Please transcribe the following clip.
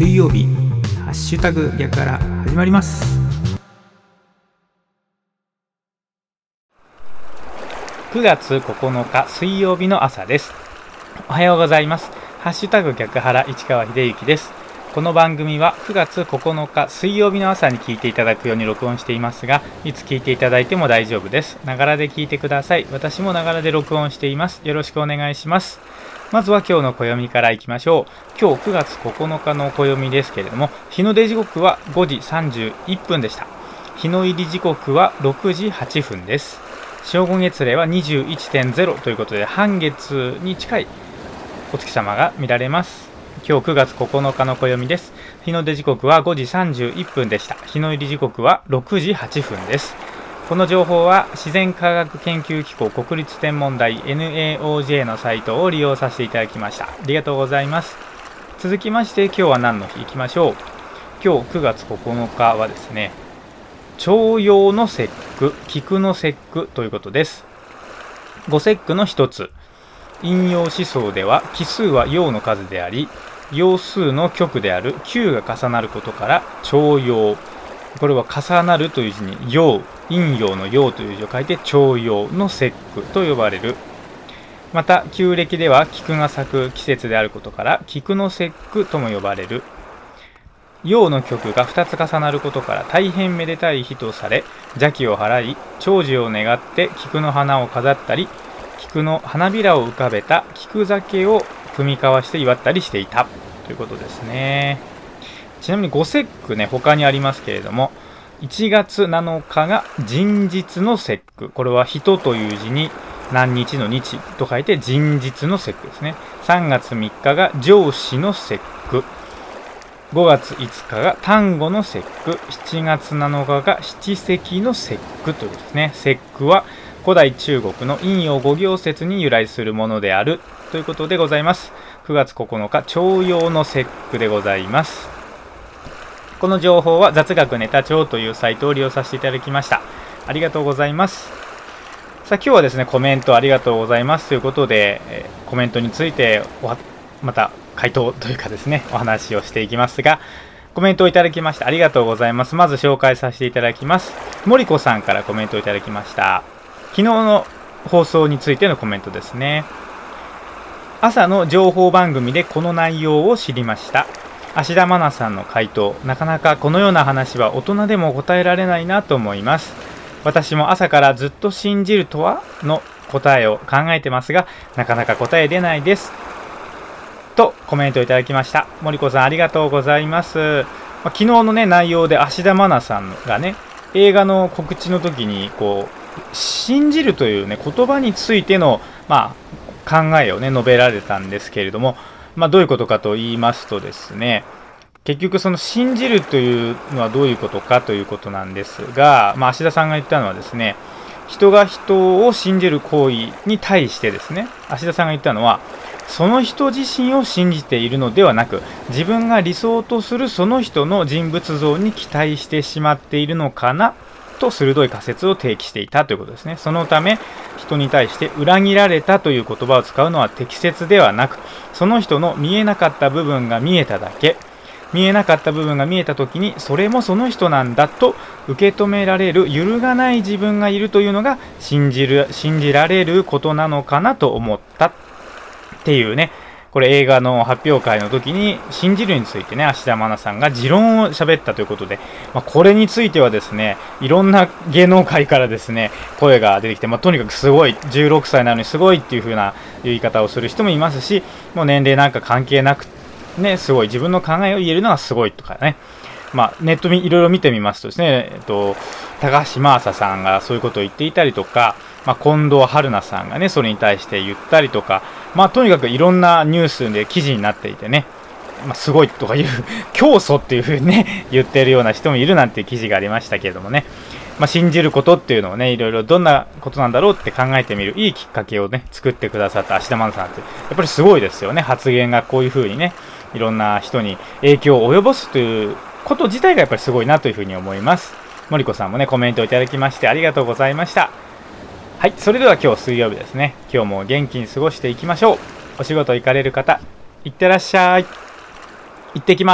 水曜日ハッシュタグ逆から始まります。9月9日水曜日の朝です。おはようございます。ハッシュタグ逆原市川秀幸です。この番組は9月9日水曜日の朝に聞いていただくように録音していますがいつ聞いていただいても大丈夫です。ながらで聞いてください。私もながらで録音しています。よろしくお願いします。まずは今日の暦からいきましょう。今日9月9日の暦ですけれども日の出時刻は5時31分でした。日の入り時刻は6時8分です。正午月齢は21.0ということで半月に近いお月様が見られます。今日9月9日の暦です。日の出時刻は5時31分でした。日の入り時刻は6時8分です。この情報は自然科学研究機構国立天文台 NAOJ のサイトを利用させていただきました。ありがとうございます。続きまして今日は何の日いきましょう。今日9月9日はですね徴用の節句菊の節句ということです。五節句の一つ。引用思想では奇数は陽の数であり陽数の極である9が重なることから徴用これは重なるという字に陽陰陽の陽という字を書いて徴用の節句と呼ばれる。また旧暦では菊が咲く季節であることから菊の節句とも呼ばれる。陽の曲が2つ重なることから大変めでたい日とされ邪気を払い長寿を願って菊の花を飾ったり菊の花びらを浮かべた菊酒を組み交わして祝ったりしていた。ということですね。ちなみに五節句ね他にありますけれども1月7日が人日の節句。これは人という字に何日の日と書いて人日の節句ですね。3月3日が上司の節句。5月5日が単語の節句。7月7日が七石の節句ということですね。節句は古代中国の陰陽五行説に由来するものであるということでございます。9月9日徴用の節句でございます。この情報は雑学ネタ帳というサイトを利用させていただきました。ありがとうございます。さあ今日はですねコメントありがとうございます。ということで、えコメントについてまた回答というかですねお話をしていきますがコメントをいただきましてありがとうございます。まず紹介させていただきます。森子さんからコメントをいただきました。昨日の放送についてのコメントですね。朝の情報番組でこの内容を知りました。芦田愛菜さんの回答なかなかこのような話は大人でも答えられないなと思います。私も朝からずっと信じるとはの答えを考えてますがなかなか答え出ないです。とコメントいただきました。森子さんありがとうございます、まあ、昨日のね内容で芦田愛菜さんがね映画の告知の時にこう信じるというね言葉についてのまあ考えをね述べられたんですけれどもまあどういうことかと言いますとですね結局その信じるというのはどういうことかということなんですが、まあ、芦田さんが言ったのはですね人が人を信じる行為に対してですね芦田さんが言ったのはその人自身を信じているのではなく自分が理想とするその人の人物像に期待してしまっているのかなと鋭い仮説を提起していたということですね。そのため人に対して裏切られたという言葉を使うのは適切ではなくその人の見えなかった部分が見えただけ。見えなかった部分が見えた時にそれもその人なんだと受け止められる揺るがない自分がいるというのが信じる信じられることなのかなと思った。っていうね。これ映画の発表会の時に信じるについてね芦田愛菜さんが持論を喋ったということで、まあ、これについてはですねいろんな芸能界からですね声が出てきて、まあ、とにかくすごい16歳なのにすごいっていう風な言い方をする人もいますしもう年齢なんか関係なくねすごい自分の考えを言えるのはすごいとかね。まあ、ネットいろいろ見てみますとですね、えっと、高橋真麻さんがそういうことを言っていたりとか、まあ、近藤春菜さんがねそれに対して言ったりとか、まあ、とにかくいろんなニュースで記事になっていてね、まあ、すごいとかいう 教祖っていうふうにね 言ってるような人もいるなんて記事がありましたけれどもね、まあ、信じることっていうのをねいろいろどんなことなんだろうって考えてみるいいきっかけをね作ってくださった芦田愛菜さんってやっぱりすごいですよね。発言がこういうふうにねいろんな人に影響を及ぼすということ自体がやっぱりすごいなというふうに思います。森子さんもねコメントをいただきましてありがとうございました。はいそれでは今日水曜日ですね。今日も元気に過ごしていきましょう。お仕事行かれる方いってらっしゃい。行ってきます。